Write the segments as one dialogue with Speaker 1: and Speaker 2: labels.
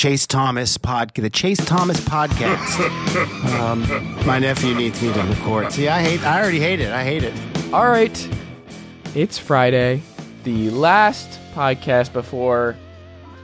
Speaker 1: Chase Thomas pod, the Chase Thomas podcast. um, my nephew needs me to record. See, I hate. I already hate it. I hate it.
Speaker 2: All right. It's Friday, the last podcast before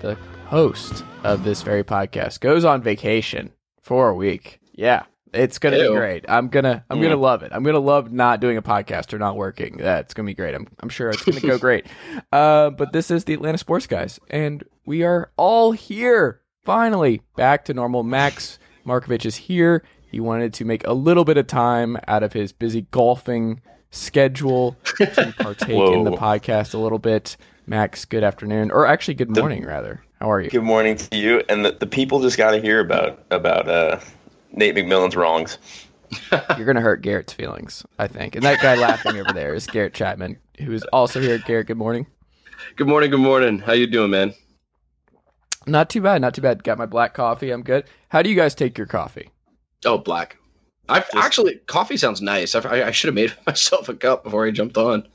Speaker 2: the host of this very podcast goes on vacation for a week. Yeah. It's gonna
Speaker 3: Ew.
Speaker 2: be great. I'm gonna I'm gonna love it. I'm gonna love not doing a podcast or not working. That's gonna be great. I'm I'm sure it's gonna go great. Uh, but this is the Atlanta Sports Guys, and we are all here finally back to normal. Max Marcovitch is here. He wanted to make a little bit of time out of his busy golfing schedule to partake in the podcast a little bit. Max, good afternoon, or actually good morning, rather. How are you?
Speaker 3: Good morning to you. And the, the people just got to hear about about uh, Nate McMillan's wrongs.
Speaker 2: You're gonna hurt Garrett's feelings, I think. And that guy laughing over there is Garrett Chapman, who is also here. Garrett, good morning.
Speaker 4: Good morning. Good morning. How you doing, man?
Speaker 2: Not too bad, not too bad. Got my black coffee. I'm good. How do you guys take your coffee?
Speaker 4: Oh, black. I actually coffee sounds nice. I, I, I should have made myself a cup before I jumped on.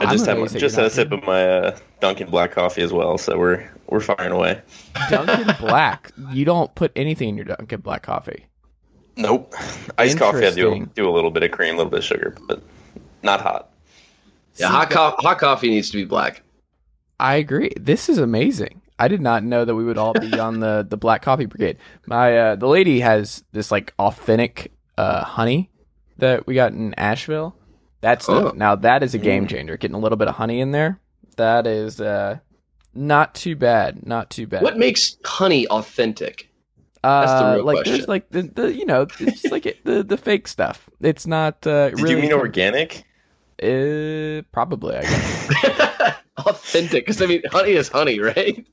Speaker 3: I
Speaker 2: I'm
Speaker 3: just had
Speaker 2: amazed
Speaker 3: just had a sip of my uh, Dunkin' black coffee as well, so we're we're firing away.
Speaker 2: Dunkin' Black. You don't put anything in your Dunkin' Black coffee.
Speaker 3: Nope, iced coffee. I do do a little bit of cream, a little bit of sugar, but not hot.
Speaker 4: Yeah, hot, co- hot coffee needs to be black.
Speaker 2: I agree. This is amazing. I did not know that we would all be on the the black coffee brigade. My uh, the lady has this like authentic uh, honey that we got in Asheville. That's
Speaker 4: Oh.
Speaker 2: now that is a game changer. Getting a little bit of honey in there, that is uh, not too bad. Not too bad.
Speaker 4: What makes honey authentic?
Speaker 2: Uh,
Speaker 4: That's the real
Speaker 2: like
Speaker 4: question.
Speaker 2: there's like the, the you know it's just like it, the the fake stuff. It's not uh,
Speaker 3: Did
Speaker 2: really
Speaker 3: you mean organic?
Speaker 2: Uh, probably I guess.
Speaker 4: authentic, because I mean, honey is honey, right?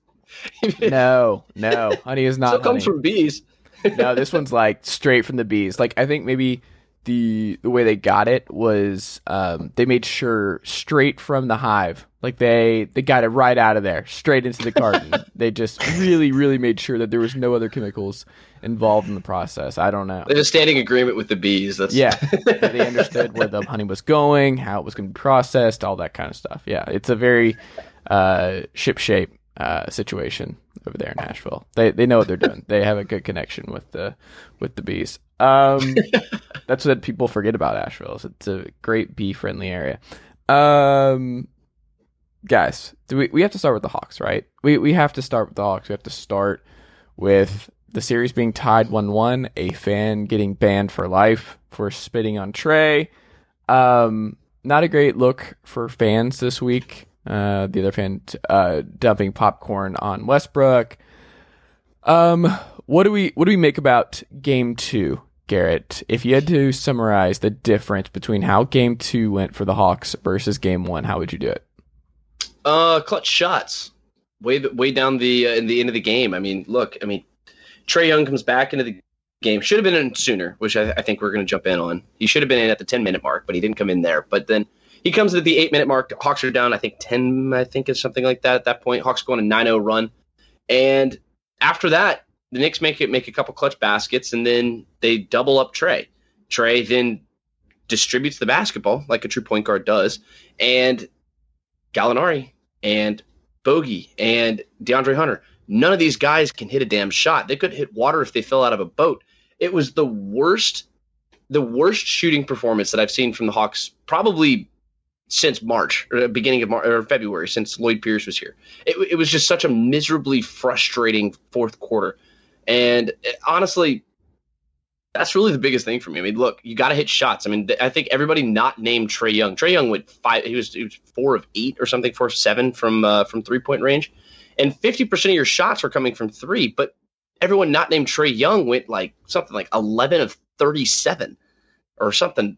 Speaker 2: no, no, honey is not.
Speaker 4: so it comes from bees.
Speaker 2: no, this one's like straight from the bees. Like I think maybe the the way they got it was um, they made sure straight from the hive. Like they they got it right out of there, straight into the carton. they just really really made sure that there was no other chemicals involved in the process. I don't know.
Speaker 4: They have a standing agreement with the bees. That's
Speaker 2: Yeah, they understood where the honey was going, how it was going to be processed, all that kind of stuff. Yeah, it's a very uh, ship shape uh, situation over there in Asheville. They they know what they're doing. They have a good connection with the with the bees. Um, that's what people forget about Asheville. Is it's a great bee friendly area. Um, guys, do we we have to start with the Hawks, right? We we have to start with the Hawks. We have to start with the series being tied 1 1, a fan getting banned for life for spitting on Trae. Um, not a great look for fans this week. Uh, the other fan uh, dumping popcorn on Westbrook. Um, what do we what do we make about game two, Garrett? If you had to summarize the difference between how game two went for the Hawks versus game one, how would you do it?
Speaker 4: Uh, clutch shots, way way down the uh, in the end of the game. I mean, look, I mean, Trae Young comes back into the game. Should have been in sooner, which I, I think we're going to jump in on. He should have been in at the ten minute mark, but he didn't come in there. But then he comes at the eight minute mark. Hawks are down, I think ten, I think is something like that at that point. Hawks go on a 9-0 run, and after that, the Knicks make it make a couple clutch baskets, and then they double up Trae. Trae then distributes the basketball like a true point guard does, and Gallinari and Bogey and DeAndre Hunter. None of these guys can hit a damn shot. They could hit water if they fell out of a boat. It was the worst, the worst shooting performance that I've seen from the Hawks probably since March or beginning of March or February since Lloyd Pierce was here. It, it was just such a miserably frustrating fourth quarter, and eh, honestly, that's really the biggest thing for me. I mean, look, you got to hit shots. I mean, th- I think everybody not named Trae Young. Trae Young went five. He was, he was four of eight or something, four of seven from uh, from three point range, and fifty percent of your shots were coming from three. But everyone not named Trae Young went like something like eleven of thirty seven, or something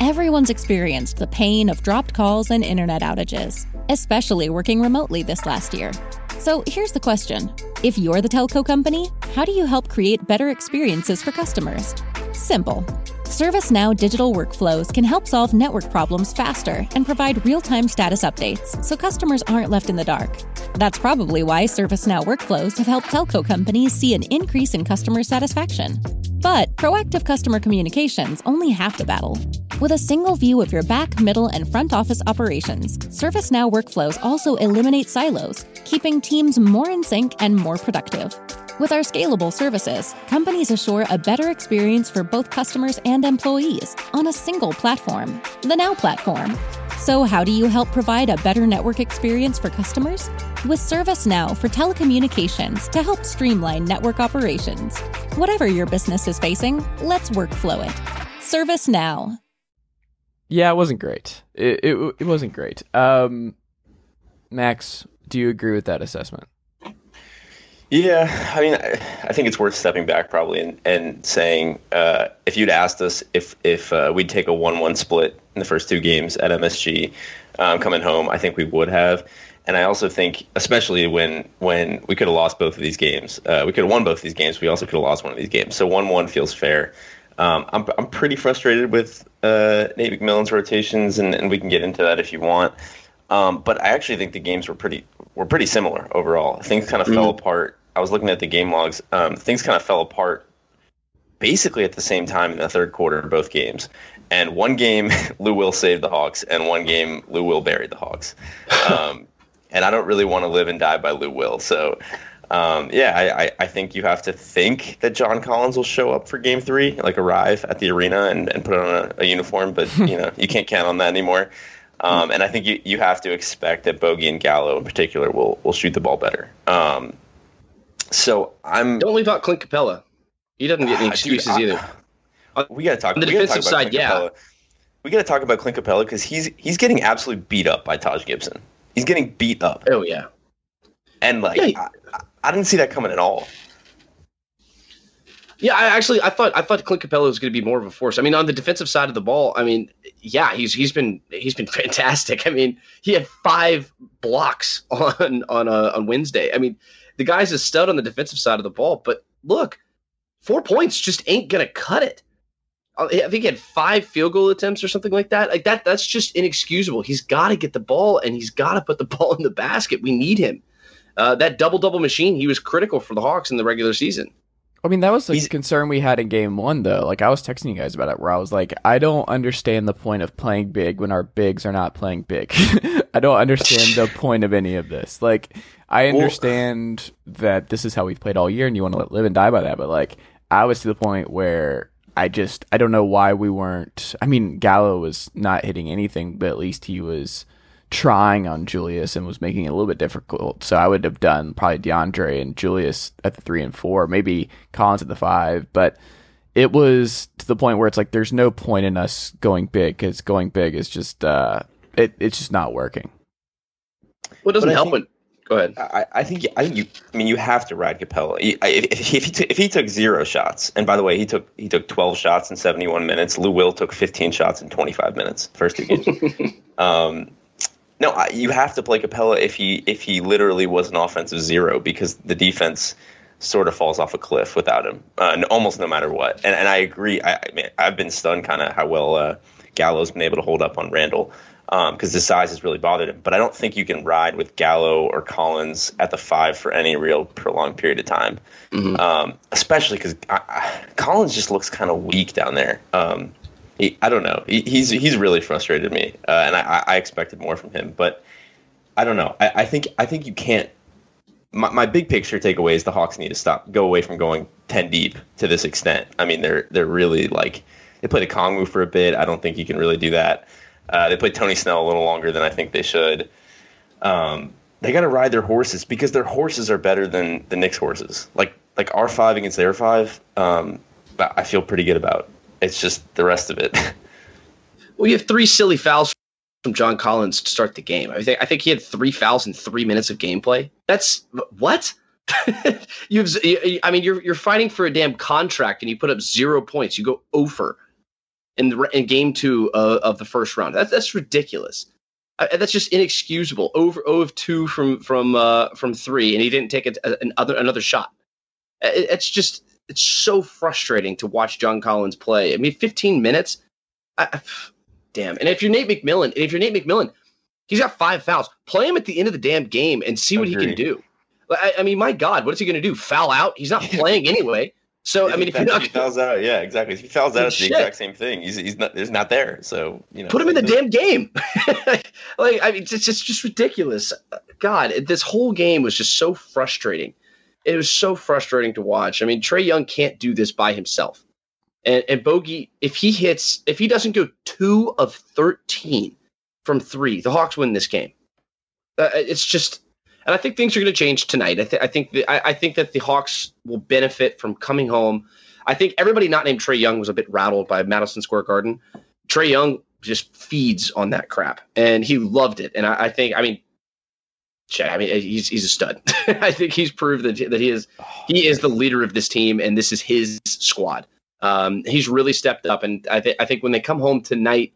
Speaker 5: Everyone's experienced the pain of dropped calls and internet outages, especially working remotely this last year. So here's the question If you're the telco company, how do you help create better experiences for customers? Simple. ServiceNow digital workflows can help solve network problems faster and provide real time status updates so customers aren't left in the dark. That's probably why ServiceNow workflows have helped telco companies see an increase in customer satisfaction. But proactive customer communications only half the battle. With a single view of your back, middle, and front office operations, ServiceNow workflows also eliminate silos, keeping teams more in sync and more productive. With our scalable services, companies assure a better experience for both customers and employees on a single platform, the Now Platform. So, how do you help provide a better network experience for customers? With ServiceNow for telecommunications to help streamline network operations. Whatever your business is facing, let's workflow it. ServiceNow.
Speaker 2: Yeah, it wasn't great. It it, it wasn't great. Um, Max, do you agree with that assessment?
Speaker 3: Yeah, I mean, I, I think it's worth stepping back probably and, and saying uh, if you'd asked us if if uh, we'd take a one-one split in the first two games at MSG um, coming home, I think we would have. And I also think, especially when when we could have lost both of these games, uh, we could have won both of these games. We also could have lost one of these games. So one-one feels fair. Um, I'm I'm pretty frustrated with uh, Nate McMillan's rotations, and, and we can get into that if you want. Um, but I actually think the games were pretty were pretty similar overall. Things kind of fell apart. I was looking at the game logs. Um, things kind of fell apart basically at the same time in the third quarter in both games. And one game, Lou Will saved the Hawks, and one game, Lou Will buried the Hawks. Um, and I don't really want to live and die by Lou Will. So, um, yeah, I, I, I think you have to think that John Collins will show up for game three, like arrive at the arena and, and put on a, a uniform, but, you know, you can't count on that anymore. Um, and I think you, you have to expect that Bogey and Gallo in particular will, will shoot the ball better. Um, so I'm.
Speaker 4: Don't leave out Clint Capela. He doesn't get any
Speaker 3: Ah, dude,
Speaker 4: excuses
Speaker 3: I-
Speaker 4: either.
Speaker 3: we got to talk
Speaker 4: On the defensive
Speaker 3: about
Speaker 4: side,
Speaker 3: Clint
Speaker 4: yeah.
Speaker 3: Capela. We got to talk about Clint Capela because he's he's getting absolutely beat up by Taj Gibson. He's getting beat up,
Speaker 4: Oh yeah.
Speaker 3: and like
Speaker 4: Yeah, he-
Speaker 3: I, I- didn't see that coming at all.
Speaker 4: Yeah, I actually I thought I thought Clint Capela was going to be more of a force. I mean, on the defensive side of the ball, I mean, yeah, he's he's been he's been fantastic. I mean, he had five blocks on on uh, on Wednesday. I mean, the guy's a stud on the defensive side of the ball. But look, four points just ain't gonna cut it. Uh, I think he had five field goal attempts or something like that. Like that, that's just inexcusable. He's got to get the ball and he's got to put the ball in the basket. We need him. Uh, that double double machine, he was critical for the Hawks in the regular season.
Speaker 2: I mean, that was the
Speaker 3: He's-
Speaker 2: concern we had in game one, though. Like, I was texting you guys about it, where I was like, I don't understand the point of playing big when our bigs are not playing big. I don't understand the point of any of this. Like, I understand that this is how we've played all year and you want to live and die by that, but like, I was to the point where I just, I don't know why we weren't. I mean, Gallo was not hitting anything, but at least he was trying on Julius and was making it a little bit difficult. So I would have done probably DeAndre and Julius at the three and four, maybe Collins at the five. But it was to the point where it's like there's no point in us going big because going big is just uh, it, it's just not working.
Speaker 4: Well, it doesn't
Speaker 3: But
Speaker 4: help
Speaker 3: think-
Speaker 4: when. Go ahead.
Speaker 3: I, I think I think you. I mean, you have to ride Capela. If, if, he, took, if he took zero shots, and by the way, he took he took twelve shots in seventy one minutes. Lou Will took fifteen shots in twenty five minutes. First two games. um, no, you have to play Capela if he if he literally was an offensive zero because the defense sort of falls off a cliff without him, uh, almost no matter what. And and I agree. I, I mean, I've been stunned kind of how well uh, Gallo's been able to hold up on Randle because his size has really bothered him. But I don't think you can ride with Gallo or Collins at the five for any real prolonged period of time, um, especially because Collins just looks kind of weak down there. Um, he, I don't know. He, he's he's really frustrated me, uh, and I, I expected more from him. But I don't know. I, I think I think you can't. My, my big picture takeaway is the Hawks need to stop, go away from going ten deep to this extent. I mean, they're they're really like they played Okongwu for a bit. I don't think you can really do that. Uh, they played Tony Snell a little longer than I think they should. Um, they got to ride their horses because their horses are better than the Knicks' horses. Like like our five against their five, um, I feel pretty good about. It's just the rest of it.
Speaker 4: well, you have three silly fouls from John Collins to start the game. I think I think he had three fouls in three minutes of gameplay. That's what. You've, I mean, you're you're fighting for a damn contract, and you put up zero points. You go over in the in game two uh, of the first round. That's that's ridiculous. Uh, that's just inexcusable. Over O of two from from uh, from three, and he didn't take a, a, another another shot. It, it's just it's so frustrating to watch John Collins play. I mean, 15 minutes. I, damn. And if you're Nate McMillan, and if you're Nate McMillan, he's got five fouls. Play him at the end of the damn game and see what he can do. I, I, mean, my God, what is he going to do? Foul out? He's not playing anyway. So I mean, if,
Speaker 3: if
Speaker 4: not,
Speaker 3: he fouls out, yeah, exactly. If he fouls out, it's the exact same thing. He's he's not he's not there. So you know,
Speaker 4: put him in the damn game. like I mean, it's just just ridiculous. God, this whole game was just so frustrating. It was so frustrating to watch. I mean, Trae Young can't do this by himself. And, and Bogey, if he hits, if he doesn't go two of 13 from three, the Hawks win this game. Uh, it's just, and I think things are going to change tonight. I, th- I think the, I, I, think that the Hawks will benefit from coming home. I think everybody not named Trae Young was a bit rattled by Madison Square Garden. Trae Young just feeds on that crap, and he loved it. And I, I think, I mean, I mean, he's he's a stud. I think he's proved that that he is he is the leader of this team, and this is his squad. Um, he's really stepped up, and I, th- I think when they come home tonight,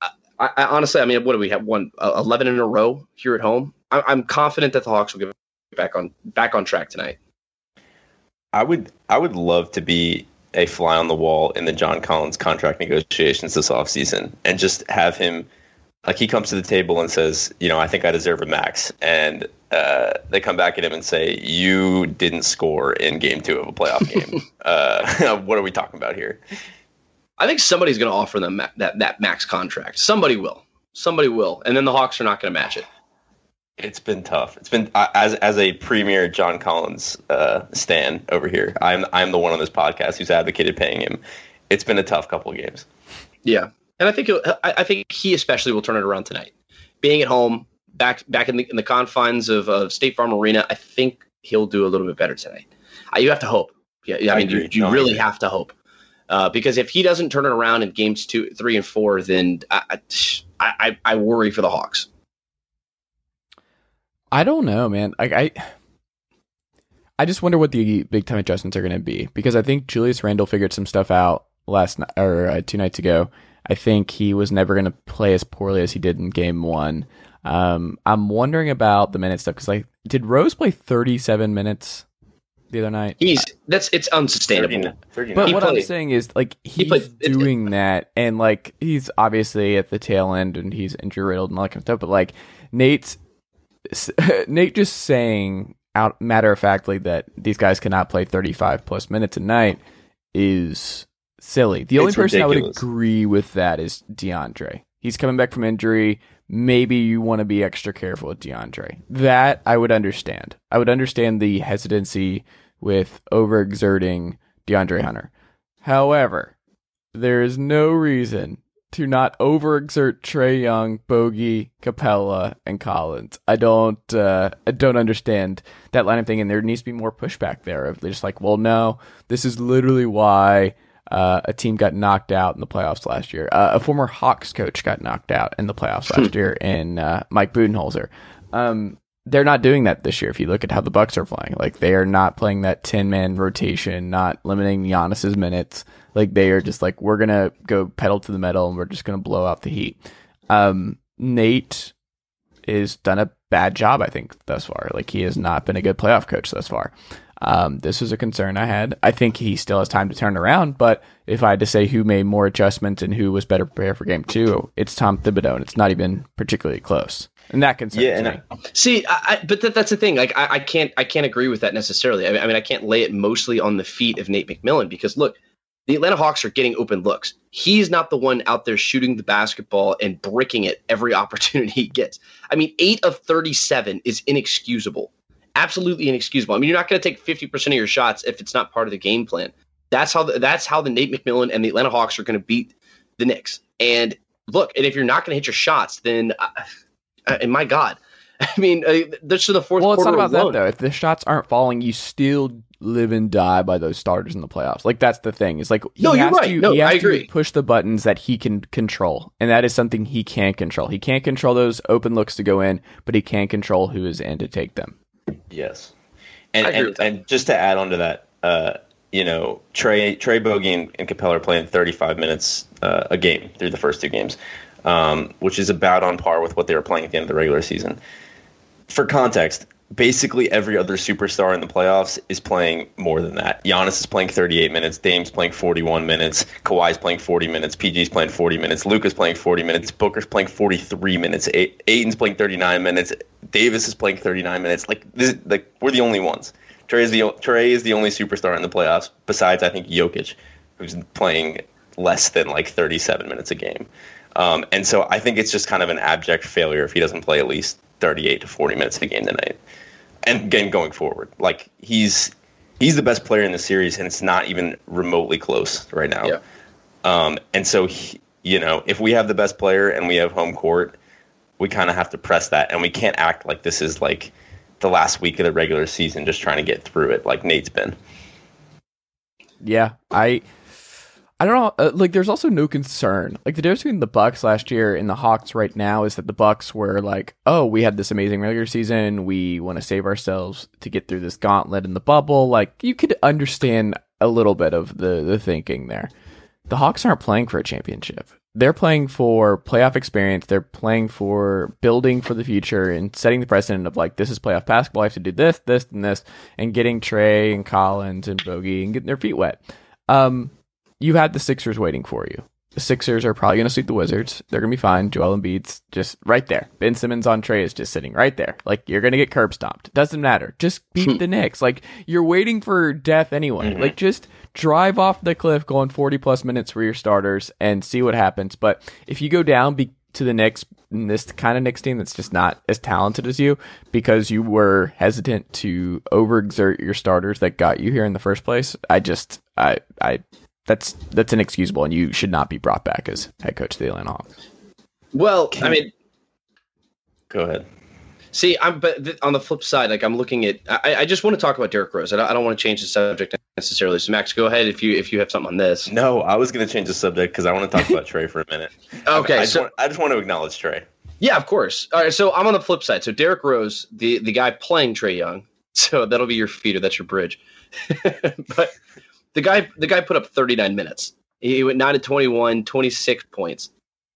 Speaker 4: I, I, honestly, I mean, what do we have? One uh, eleven in a row here at home. I, am confident that the Hawks will get back on back on track tonight.
Speaker 3: I would I would love to be a fly on the wall in the John Collins contract negotiations this offseason and just have him like he comes to the table and says, you know, I think I deserve a max, and uh, they come back at him and say, you didn't score in game two of a playoff game. uh, what are we talking about here?
Speaker 4: I think somebody's going to offer them that that max contract. Somebody will. Somebody will, and then the Hawks are not going to match it.
Speaker 3: It's been tough. It's been uh, as as a premier John Collins uh, stan over here. I'm I'm the one on this podcast who's advocated paying him. It's been a tough couple of games.
Speaker 4: Yeah, and I think I, I think he especially will turn it around tonight. Being at home, back back in the in the confines of, of State Farm Arena, I think he'll do a little bit better tonight. Uh, you have to hope. Yeah, I, I mean, you, you no, really have to hope. Uh, because if he doesn't turn it around in games two, three, and four, then I, I, I worry for the Hawks.
Speaker 2: I don't know, man. Like I, I just wonder what the big time adjustments are going to be because I think Julius Randle figured some stuff out last night or uh, two nights ago I think he was never going to play as poorly as he did in game one. Um, I'm wondering about the minute stuff because like, did Rose play 37 minutes the other night?
Speaker 4: He's that's it's unsustainable. 30,
Speaker 2: 30 but what played, I'm saying is like he's he played, doing it, that, and like he's obviously at the tail end and he's injury riddled and all that kind of stuff. But like Nate's Nate just saying out matter of factly that these guys cannot play 35 plus minutes a night is silly. The only it's person ridiculous. I would agree with that is DeAndre. He's coming back from injury. Maybe you want to be extra careful with DeAndre. That I would understand. I would understand the hesitancy with overexerting DeAndre Hunter. However, there is no reason to not overexert Trae Young, Bogey, Capela, and Collins. I don't uh, I don't understand that line of thing, and there needs to be more pushback there. Of just like, well, no, this is literally why uh, a team got knocked out in the playoffs last year. Uh, a former Hawks coach got knocked out in the playoffs last hmm. year, in uh, Mike Budenholzer. Um, they're not doing that this year. If you look at how the Bucks are playing, like they are not playing that ten man rotation, not limiting Giannis's minutes. Like they are just like we're gonna go pedal to the metal and we're just gonna blow out the heat. Um, Nate is done a bad job, I think, thus far. Like he has not been a good playoff coach thus far. Um, this was a concern I had. I think he still has time to turn around, but if I had to say who made more adjustments and who was better prepared for game two, it's Tom Thibodeau, and it's not even particularly close. And that concerns yeah, and me.
Speaker 4: I, see, I, but that, that's the thing. Like, I, I, can't, I can't agree with that necessarily. I mean, I mean, I can't lay it mostly on the feet of Nate McMillan because look, the Atlanta Hawks are getting open looks. He's not the one out there shooting the basketball and bricking it every opportunity he gets. I mean, eight of 37 is inexcusable absolutely inexcusable. I mean, you're not going to take 50% of your shots if it's not part of the game plan. That's how the, that's how the Nate McMillan and the Atlanta Hawks are going to beat the Knicks. And look, and if you're not going to hit your shots, then uh, uh, and my God, I mean, uh, this is the fourth.
Speaker 2: Well, it's
Speaker 4: not
Speaker 2: about
Speaker 4: alone.
Speaker 2: that though. If the shots aren't falling, you still live and die by those starters in the playoffs. Like that's the thing. It's like he
Speaker 4: No, you're
Speaker 2: has
Speaker 4: right.
Speaker 2: to
Speaker 4: No,
Speaker 2: he has
Speaker 4: I
Speaker 2: to
Speaker 4: agree.
Speaker 2: push the buttons that he can control. And that is something he can't control. He can't control those open looks to go in, but he can control who is in to take them.
Speaker 3: Yes, and and, and just to add on to that, uh, you know, Trae Trae Bogey and, and Capela are playing 35 minutes uh, a game through the first two games, um, which is about on par with what they were playing at the end of the regular season. For context, basically every other superstar in the playoffs is playing more than that. Giannis is playing 38 minutes, Dame's playing 41 minutes, Kawhi's playing 40 minutes, PG's playing 40 minutes, Luka's playing 40 minutes, Booker's playing 43 minutes, A- Ayton's playing 39 minutes, Davis is playing 39 minutes. Like this, like we're the only ones. Trae is the Trae is the only superstar in the playoffs besides I think Jokic, who's playing less than like 37 minutes a game. Um, and so I think it's just kind of an abject failure if he doesn't play at least 38 to 40 minutes a game tonight. And game going forward, like he's he's the best player in the series, and it's not even remotely close right now.
Speaker 4: Yeah.
Speaker 3: Um, and so he, you know, if we have the best player and we have home court, we kind of have to press that, and we can't act like this is like the last week of the regular season, just trying to get through it, like Nate's been.
Speaker 2: Yeah, I I don't know. Uh, like, there's also no concern. Like the difference between the Bucks last year and the Hawks right now is that the Bucks were like, "Oh, we had this amazing regular season. We want to save ourselves to get through this gauntlet in the bubble." Like, you could understand a little bit of the the thinking there. The Hawks aren't playing for a championship. They're playing for playoff experience. They're playing for building for the future and setting the precedent of like this is playoff basketball. I have to do this, this, and this, and getting Trae and Collins and Bogey and getting their feet wet. Um, you had the Sixers waiting for you. The Sixers are probably going to sweep the Wizards. They're going to be fine. Joel Embiid's just right there. Ben Simmons on Trae is just sitting right there. Like you're going to get curb stomped. Doesn't matter. Just beat hmm. the Knicks. Like you're waiting for death anyway. Mm-hmm. Like just drive off the cliff going 40 plus minutes for your starters and see what happens. But if you go down be- to the Knicks, in this kind of Knicks team that's just not as talented as you because you were hesitant to overexert your starters that got you here in the first place, I just, I, I, that's that's inexcusable, and you should not be brought back as head coach of the Atlanta Hawks.
Speaker 4: Well, I mean,
Speaker 3: Go ahead.
Speaker 4: see, I'm but th- on the flip side, like I'm looking at. I, I just want to talk about Derrick Rose. I don't, I don't want to change the subject necessarily. So, Max, go ahead if you if you have something on this.
Speaker 3: No, I was going to change the subject because I want to talk about Trae for a minute.
Speaker 4: Okay,
Speaker 3: I just,
Speaker 4: so
Speaker 3: want, I just want to acknowledge Trae.
Speaker 4: yeah, of course. All right, so I'm on the flip side. So Derrick Rose, the the guy playing Trae Young. So that'll be your feeder. That's your bridge. but the guy the guy put up 39 minutes. He went 9 to 21, 26 points.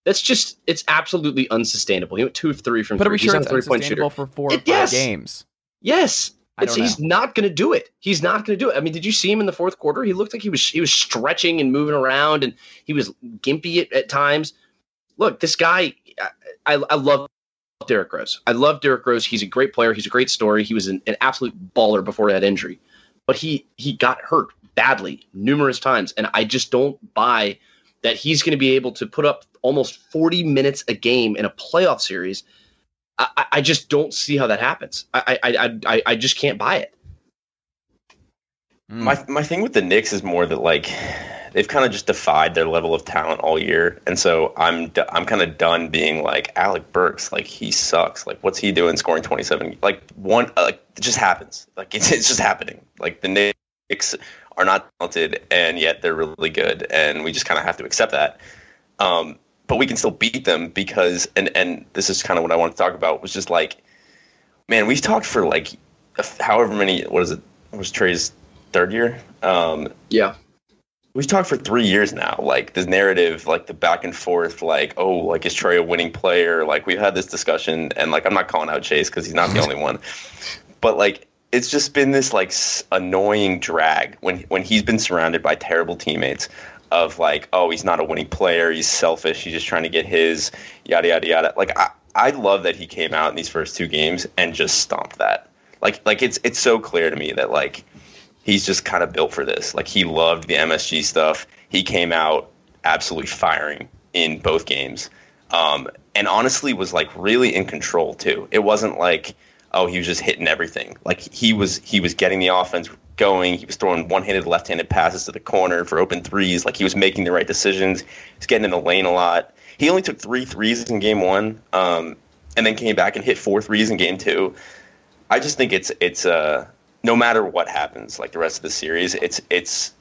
Speaker 4: That's just it's absolutely unsustainable. He went two of three from
Speaker 2: But are
Speaker 4: three.
Speaker 2: we
Speaker 4: He's
Speaker 2: sure
Speaker 4: not
Speaker 2: it's
Speaker 4: a three-point shooter.
Speaker 2: unsustainable for four or
Speaker 4: It-
Speaker 2: five
Speaker 4: yes.
Speaker 2: games?
Speaker 4: Yes. He's not going to do it. He's not going to do it. I mean, did you see him in the fourth quarter? He looked like he was he was stretching and moving around, and he was gimpy at, at times. Look, this guy, I, I, I love Derrick Rose. I love Derrick Rose. He's a great player. He's a great story. He was an, an absolute baller before that injury, but he he got hurt badly numerous times, and I just don't buy that he's going to be able to put up almost 40 minutes a game in a playoff series. I, I- just don't see how that happens. I, I, I, I, just can't buy it.
Speaker 3: My my thing with the Knicks is more that like they've kind of just defied their level of talent all year, and so I'm I'm kind of done being like Alec Burks, like he sucks. Like what's he doing scoring 27? Like one, uh, like it just happens. Like it's it's just happening. Like the Knicks are not talented, and yet they're really good, and we just kind of have to accept that. Um, but we can still beat them because, and and this is kind of what I want to talk about was just like, man, we've talked for like however many. What is it? Was Trae's third year? Um,
Speaker 4: Yeah.
Speaker 3: we've talked for three years now. Like this narrative, like the back and forth, like oh, like is Trae a winning player? Like we've had this discussion, and like I'm not calling out Chase because he's not the only one, but like it's just been this like annoying drag when when he's been surrounded by terrible teammates. Of like, oh, he's not a winning player. He's selfish. He's just trying to get his yada yada yada. Like I, I love that he came out in these first two games and just stomped that. Like like it's it's so clear to me that like he's just kind of built for this. Like he loved the MSG stuff. He came out absolutely firing in both games, um, and honestly was like really in control too. It wasn't like oh he was just hitting everything. Like he was he was getting the offense going. He was throwing one-handed, left-handed passes to the corner for open threes. Like he was making the right decisions. He's getting in the lane a lot. He only took three threes in game one, um, and then came back and hit four threes in game two. I just think it's it's uh no matter what happens, like the rest of the series, it's it's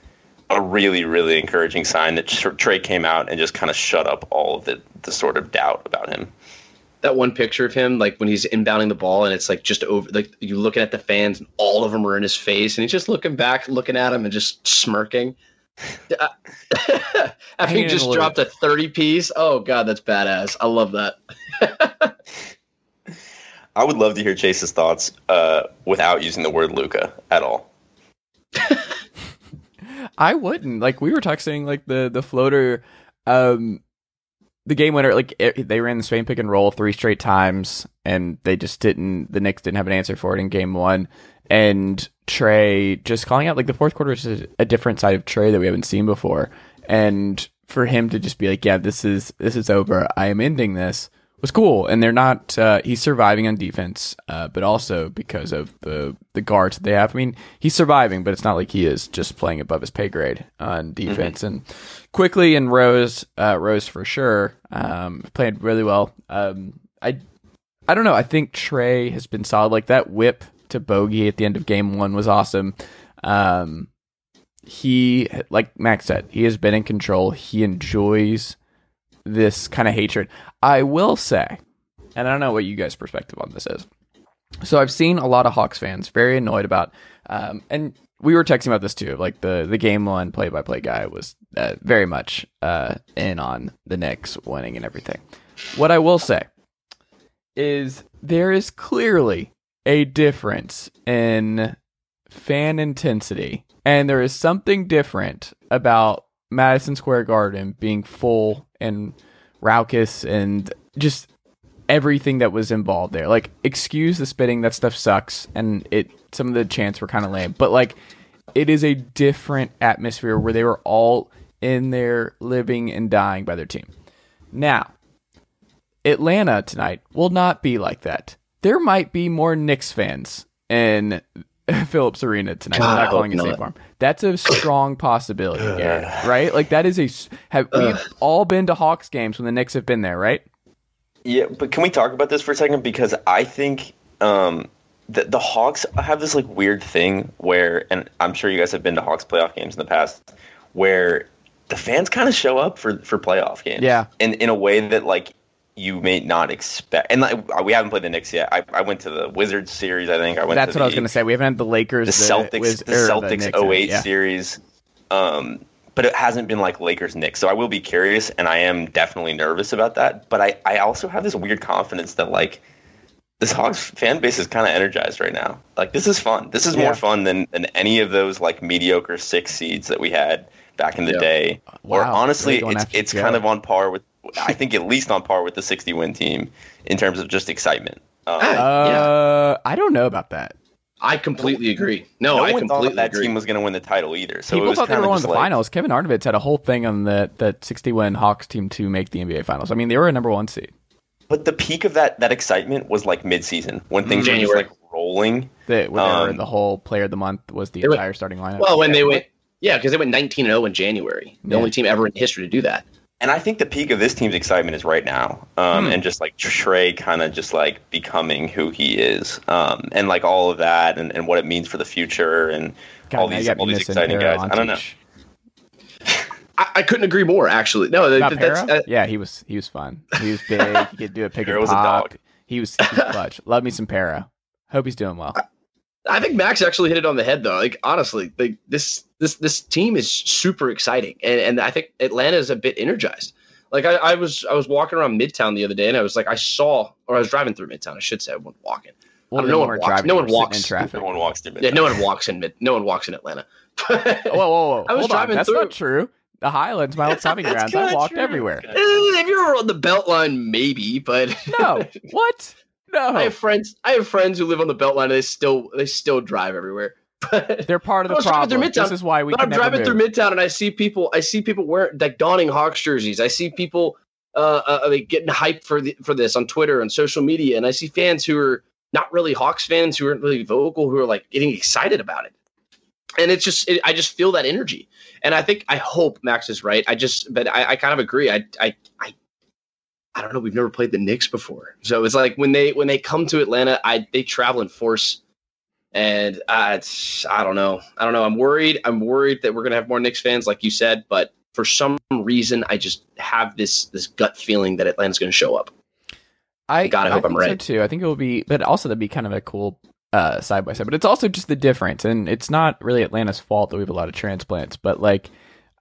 Speaker 3: a really really encouraging sign that Trae came out and just kind of shut up all of the the sort of doubt about him.
Speaker 4: That one picture of him, like when he's inbounding the ball, and it's like just over, like you're looking at the fans, and all of them are in his face, and he's just looking back, looking at him, and just smirking. After he just dropped a 30 piece. Oh god, that's badass. I love that.
Speaker 3: I would love to hear Chase's thoughts uh, without using the word Luka at all.
Speaker 2: I wouldn't. Like we were texting like the the floater um the game winner like it, they ran the same pick and roll three straight times and they just didn't the Knicks didn't have an answer for it in game 1 and Trae just calling out like the fourth quarter is a, a different side of Trae that we haven't seen before. And for him to just be like yeah this is this is over. I am ending this was cool. And they're not, uh, he's surviving on defense, uh, but also because of the, the guards that they have. I mean, he's surviving, but it's not like he is just playing above his pay grade on defense. Mm-hmm. And quickly and Rose, uh, Rose for sure, um, played really well. Um, I, I don't know. I think Trae has been solid. Like that whip to Bogey at the end of game one was awesome. Um, he, like Max said, he has been in control. He enjoys this kind of hatred. I will say, and I don't know what you guys' perspective on this is. So I've seen a lot of Hawks fans very annoyed about, um, and we were texting about this too. Like the the game one play by play guy was uh, very much uh, in on the Knicks winning and everything. What I will say is there is clearly a difference in fan intensity, and there is something different about Madison Square Garden being full and raucous and just everything that was involved there. Like, excuse the spitting, that stuff sucks, and it some of the chants were kind of lame, but like, it is a different atmosphere where they were all in there living and dying by their team. Now, Atlanta tonight will not be like that. There might be more Knicks fans in Phillips Arena tonight. God, I'm not calling it State Farm. That's a strong possibility, Garrett, right? Like that is a have we've all been to Hawks games when the Knicks have been there, right?
Speaker 3: Yeah, but can we talk about this for a second? Because I think um, the, the Hawks have this like weird thing where, and I'm sure you guys have been to Hawks playoff games in the past, where the fans kind of show up for for playoff games.
Speaker 2: Yeah,
Speaker 3: And in a way that like you may not expect. And like, we haven't played the Knicks yet. I, I went to the Wizards series. I think I went.
Speaker 2: That's what
Speaker 3: the,
Speaker 2: I was going to say. We haven't had the Lakers,
Speaker 3: the, Celtics, Wiz- the Celtics the 08 yeah. series. Um, but it hasn't been like Lakers Knicks. So I will be curious, and I am definitely nervous about that. But I, I also have this weird confidence that like this Hawks fan base is kind of energized right now. Like this is fun. This is yeah. more fun than than any of those like mediocre six seeds that we had back in the yeah. day. Wow. Or honestly, really it's it's kind of on par with I think at least on par with the 60 win team in terms of just excitement.
Speaker 2: Um, uh, yeah. I don't know about that.
Speaker 4: I completely agree. No,
Speaker 3: no
Speaker 4: I
Speaker 3: completely
Speaker 4: thought
Speaker 3: that
Speaker 4: agree.
Speaker 3: team was going to win the title either. So
Speaker 2: people thought they were
Speaker 3: going
Speaker 2: to the
Speaker 3: like,
Speaker 2: finals. Kevin Arnovitz had a whole thing on the that 60 win Hawks team to make the NBA finals. I mean, they were a number one seed.
Speaker 3: But the peak of that that excitement was like mid season when things January. were just like rolling.
Speaker 2: The, when um, the whole player of the month was the entire
Speaker 4: went,
Speaker 2: starting lineup.
Speaker 4: Well, when they went, yeah, because they went 19 and 0 in January. The yeah. only team ever in history to do that
Speaker 3: and I think the peak of this team's excitement is right now, um, hmm. and just like Trae kind of just like becoming who he is, um, and like all of that, and, and what it means for the future, and God, all these all these exciting guys. I don't know.
Speaker 4: I, I, couldn't agree more. Actually, no, that, that's uh,
Speaker 2: yeah, he was he was fun. He was big. he could do a pick and pop. He was, he was clutch. Love me some Pero. Hope he's doing well.
Speaker 4: I think Max actually hit it on the head though. Like honestly, like this this this team is super exciting, and and I think Atlanta is a bit energized. Like I, I was I was walking around Midtown the other day, and I was like I saw, or I was driving through Midtown. I should say I wasn't walking.
Speaker 2: Well, no, one walks,
Speaker 4: no one walks.
Speaker 2: in traffic.
Speaker 3: No one walks through Midtown.
Speaker 4: Yeah, no one walks in mid. No one walks in Atlanta.
Speaker 2: whoa, whoa, whoa! I was Hold driving on. That's through. not true. The Highlands, my old stopping grounds. I walked true. everywhere.
Speaker 4: Eh, if you were on the Beltline, maybe, but
Speaker 2: no. What? No.
Speaker 4: I have friends. I have friends who live on the Beltline. and They still they still drive everywhere.
Speaker 2: They're part of the problem. This is why we.
Speaker 4: But I'm driving through Midtown and I see people. I see people wearing like donning Hawks jerseys. I see people uh, uh like getting hyped for the, for this on Twitter and social media, and I see fans who are not really Hawks fans who aren't really vocal who are like getting excited about it. And it's just, it, I just feel that energy, and I think, I hope Max is right. I just, but I, I kind of agree. I, I, I I don't know. We've never played the Knicks before, so it's like when they when they come to Atlanta, I they travel in force And it's, I don't know. I don't know. I'm worried. I'm worried that we're gonna have more Knicks fans, like you said. But for some reason, I just have this this gut feeling that Atlanta's gonna show up.
Speaker 2: I
Speaker 4: gotta hope I'm
Speaker 2: think so
Speaker 4: right.
Speaker 2: too. I think it will be, but also that'd be kind of a cool uh, side by side. But it's also just the difference, and it's not really Atlanta's fault that we have a lot of transplants. But like,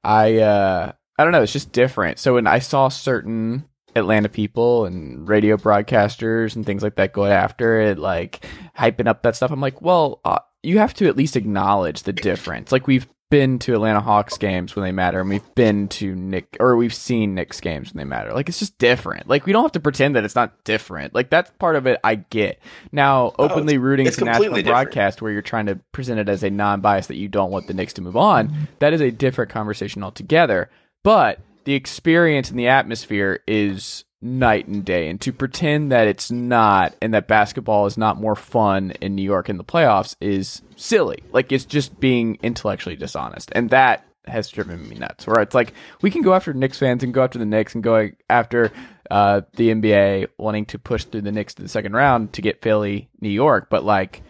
Speaker 2: I uh, I don't know, it's just different. So when I saw certain Atlanta people and radio broadcasters and things like that go after it, like hyping up that stuff, I'm like, well, uh, you have to at least acknowledge the difference. Like we've been to Atlanta Hawks games when they matter, and we've been to Nick or we've seen Knicks games when they matter. Like it's just different. Like we don't have to pretend that it's not different. Like that's part of it. I get now openly rooting
Speaker 3: it's
Speaker 2: to national
Speaker 3: different.
Speaker 2: broadcast where you're trying to present it as a non-bias that you don't want the Knicks to move on. That is a different conversation altogether. But the experience and the atmosphere is night and day. And to pretend that it's not and that basketball is not more fun in New York in the playoffs is silly. Like it's just being intellectually dishonest. And that has driven me nuts. Where it's like we can go after Knicks fans and go after the Knicks and go after uh, the NBA wanting to push through the Knicks to the second round to get Philly, New York, but like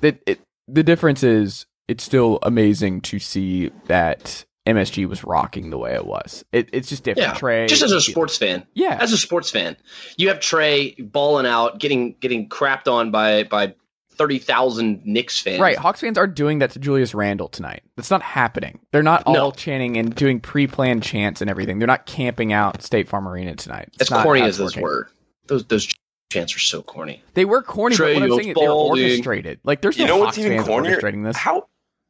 Speaker 2: the it, the difference is it's still amazing to see that MSG was rocking the way it was. It, it's just different.
Speaker 4: Yeah,
Speaker 2: Trey,
Speaker 4: just as a sports fan.
Speaker 2: Yeah.
Speaker 4: as a sports fan, you have Trae balling out, getting getting crapped on by by thirty thousand Knicks fans.
Speaker 2: Right, Hawks fans are doing that to Julius Randle tonight. That's not happening. They're not all
Speaker 4: No.
Speaker 2: chanting and doing pre-planned chants and everything. They're not camping out State Farm Arena tonight. It's
Speaker 4: as
Speaker 2: not
Speaker 4: corny as those
Speaker 2: working.
Speaker 4: were, those those chants are so corny.
Speaker 2: They were corny,
Speaker 4: Trey,
Speaker 2: but what I'm saying is they're
Speaker 4: balding.
Speaker 2: orchestrated. Like there's
Speaker 3: You
Speaker 2: no
Speaker 3: know
Speaker 2: Hawks
Speaker 3: what's even
Speaker 2: fans
Speaker 3: cornier?
Speaker 2: orchestrating this.
Speaker 3: How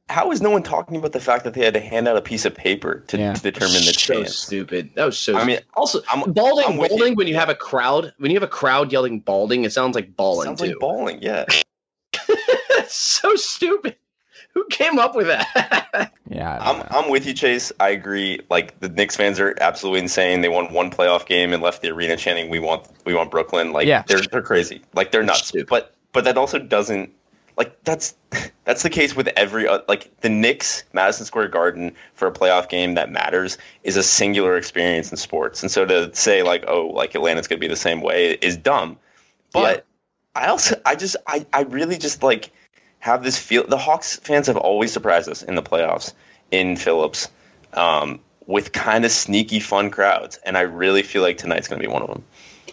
Speaker 3: how is no one talking about the fact that they had to hand out a piece of paper to,
Speaker 2: Yeah.
Speaker 3: to determine the
Speaker 4: so
Speaker 3: chance?
Speaker 4: stupid. That was so.
Speaker 3: I mean,
Speaker 4: also
Speaker 3: I'm-
Speaker 4: balding.
Speaker 3: I'm with you.
Speaker 4: balding. When you have a crowd, when you have a crowd yelling balding, it sounds like balling
Speaker 3: Sounds
Speaker 4: too.
Speaker 3: like bowling, yeah.
Speaker 4: So stupid. Who came up with that?
Speaker 2: yeah, I don't
Speaker 3: I'm
Speaker 2: know.
Speaker 3: I'm with you, Chase. I agree. Like the Knicks fans are absolutely insane. They won one playoff game and left the arena chanting, "We want, we want Brooklyn." Like
Speaker 2: Yeah.
Speaker 3: they're they're crazy. Like they're nuts. But but that also doesn't like that's that's the case with every uh, like the Knicks Madison Square Garden for a playoff game that matters is a singular experience in sports. And so to say like oh like Atlanta's going to be the same way is dumb. But I also I just I I really just like have this feel the Hawks fans have always surprised us in the playoffs in Phillips um, with kind of sneaky fun crowds and I really feel like tonight's going to be one of them.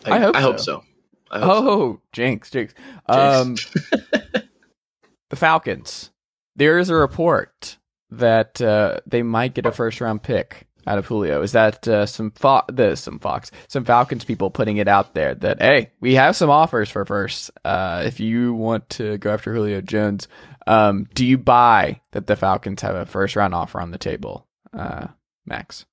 Speaker 2: I hope
Speaker 4: I hope
Speaker 2: so.
Speaker 4: so. I hope so.
Speaker 2: Oh, jinx, jinx. Um, the Falcons. There is a report that uh, they might get a first round pick out of Julio. Is that uh, some fo- the some Fox, some Falcons people putting it out there that hey, we have some offers for first. Uh, if you want to go after Julio Jones, um, do you buy that the Falcons have a first round offer on the table, uh, Max?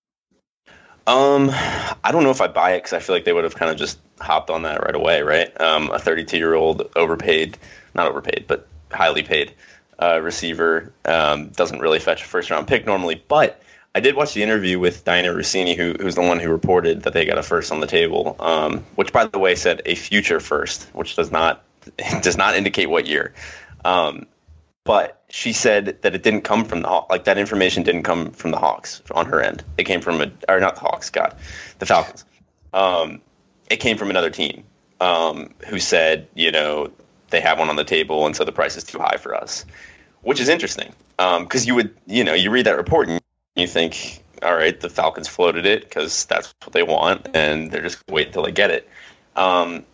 Speaker 3: Um, I don't know if I buy it because I feel like they would have kind of just hopped on that right away, right? Um, a 32 year old overpaid, not overpaid, but highly paid uh, receiver um, doesn't really fetch a first round pick normally. But I did watch the interview with Dianna Russini, who, who's the one who reported that they got a first on the table, um, which by the way said a future first, which does not does not indicate what year. Um, but she said that it didn't come from the Haw- like that information didn't come from the Hawks on her end. It came from a or not the Hawks, God, the Falcons. Um, it came from another team um, who said, you know, they have one on the table, and so the price is too high for us, which is interesting because you would, you know, you read that report and you think, all right, the Falcons floated it because that's what they want, and they're just gonna wait until they get it. Um,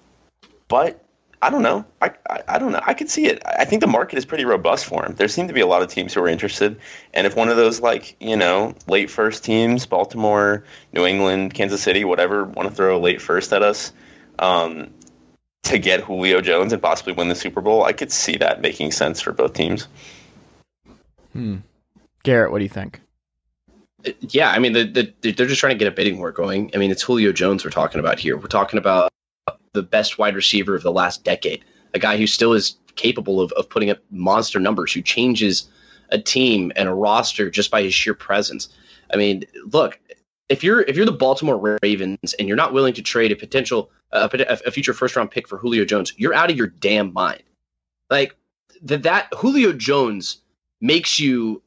Speaker 3: but I don't know. I, I I don't know. I could see it. I think the market is pretty robust for him. There seem to be a lot of teams who are interested, and if one of those like you know late first teams, Baltimore, New England, Kansas City, whatever, want to throw a late first at us, um, to get Julio Jones and possibly win the Super Bowl, I could see that making sense for both teams.
Speaker 2: Hmm. Garrett, what do you think?
Speaker 4: yeah, I mean, the, the, they're just trying to get a bidding war going. I mean, it's Julio Jones we're talking about here. We're talking about the best wide receiver of the last decade, a guy who still is capable of, of putting up monster numbers, who changes a team and a roster just by his sheer presence. I mean, look, if you're if you're the Baltimore Ravens and you're not willing to trade a potential uh, a, a future first round pick for Julio Jones, you're out of your damn mind. Like that that Julio Jones makes you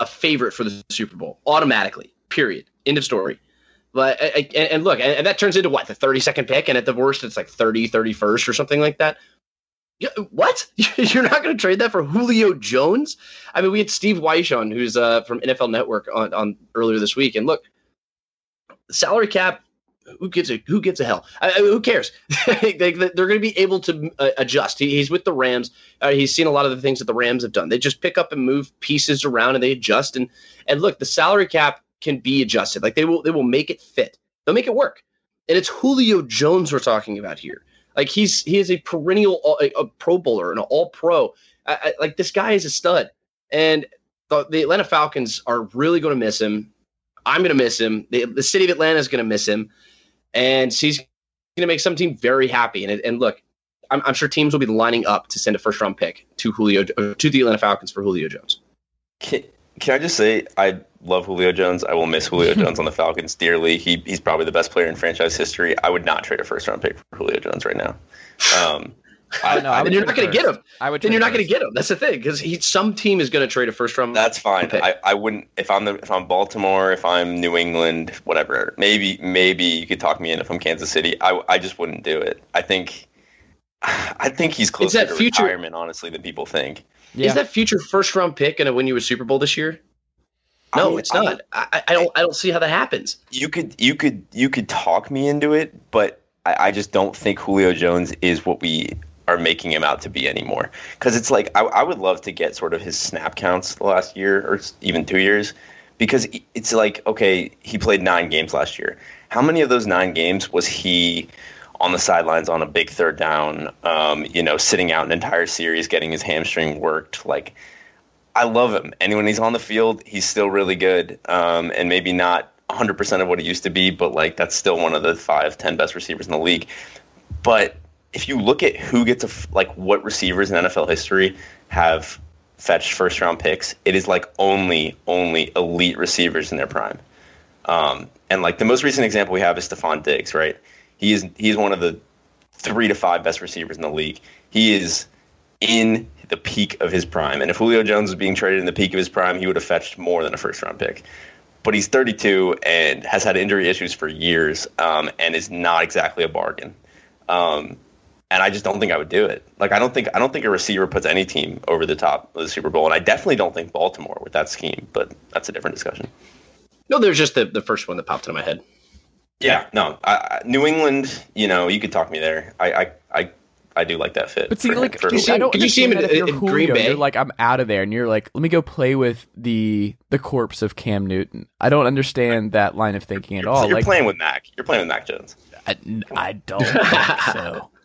Speaker 4: a favorite for the Super Bowl automatically. Period. End of story. But and, and look, and, and that turns into what the 32nd pick, and at the worst, it's like 30, 31st or something like that. What? You're not going to trade that for Julio Jones? I mean, we had Steve Wyche on, who's uh, from NFL Network, on, on earlier this week, and look, salary cap. Who gives a who gives a hell? I, I, who cares? they, are going to be able to uh, adjust. He, he's with the Rams. Uh, he's seen a lot of the things that the Rams have done. They just pick up and move pieces around and they adjust. And and look, the salary cap can be adjusted. Like they will they will make it fit. They'll make it work. And it's Julio Jones we're talking about here. Like he's he is a perennial a, a Pro Bowler, and an All Pro. I, like this guy is a stud, and the, the Atlanta Falcons are really going to miss him. I'm going to miss him. The, the city of Atlanta is going to miss him, and he's going to make some team very happy. And and look, I'm, I'm, sure teams will be lining up to send a first round pick to Julio to the Atlanta Falcons for Julio Jones.
Speaker 3: Can, can I just say I love Julio Jones. I will miss Julio Jones on the Falcons dearly. He he's probably the best player in franchise history. I would not trade a first round pick for Julio Jones right now. Um,
Speaker 4: I, no, I then you're not going to get him. I would. Then you're not going to get him. That's the thing because some team is going to trade a first round.
Speaker 3: That's fine. I, I wouldn't if I'm the if I'm Baltimore, if I'm New England, whatever. Maybe maybe you could talk me in if I'm Kansas City. I I just wouldn't do it. I think I think he's closer to future, retirement, honestly, than people think.
Speaker 4: Yeah. Is that future first round pick going to win you a Super Bowl this year? No, I mean, it's not. I, I, don't. I don't see how that happens.
Speaker 3: You could, you could, you could talk me into it, but I, I just don't think Julio Jones is what we are making him out to be anymore. Because it's like I, I would love to get sort of his snap counts the last year or even two years, because it's like okay, he played nine games last year. How many of those nine games was he? on the sidelines on a big third down, um, you know, sitting out an entire series, getting his hamstring worked. Like, I love him. And when he's on the field, he's still really good. Um, and maybe not 100% of what he used to be, but like that's still one of the five, 10 best receivers in the league. But if you look at who gets a, like what receivers in NFL history have fetched first round picks, it is like only, only elite receivers in their prime. Um, and like the most recent example we have is Stefon Diggs, right? He is, he's one of the three to five best receivers in the league. He is in the peak of his prime. And if Julio Jones was being traded in the peak of his prime, he would have fetched more than a first round pick. But he's 32 and has had injury issues for years um, and is not exactly a bargain. Um, and I just don't think I would do it. Like I don't think I don't think a receiver puts any team over the top of the Super Bowl, and I definitely don't think Baltimore with that scheme. But that's a different discussion.
Speaker 4: No, there's just the, the first one that popped into my head.
Speaker 3: Yeah, no, I, New England. You know, you could talk me there. I, I, I I do like that fit.
Speaker 2: But see, like, him, I don't. Could you see him in, if in Julio, Green Bay? You're like, I'm out of there, and you're like, let me go play with the the corpse of Cam Newton. I don't understand that line of thinking at
Speaker 3: you're,
Speaker 2: all.
Speaker 3: You're
Speaker 2: like,
Speaker 3: playing with Mac. You're playing with Mac Jones.
Speaker 2: I, I don't think so.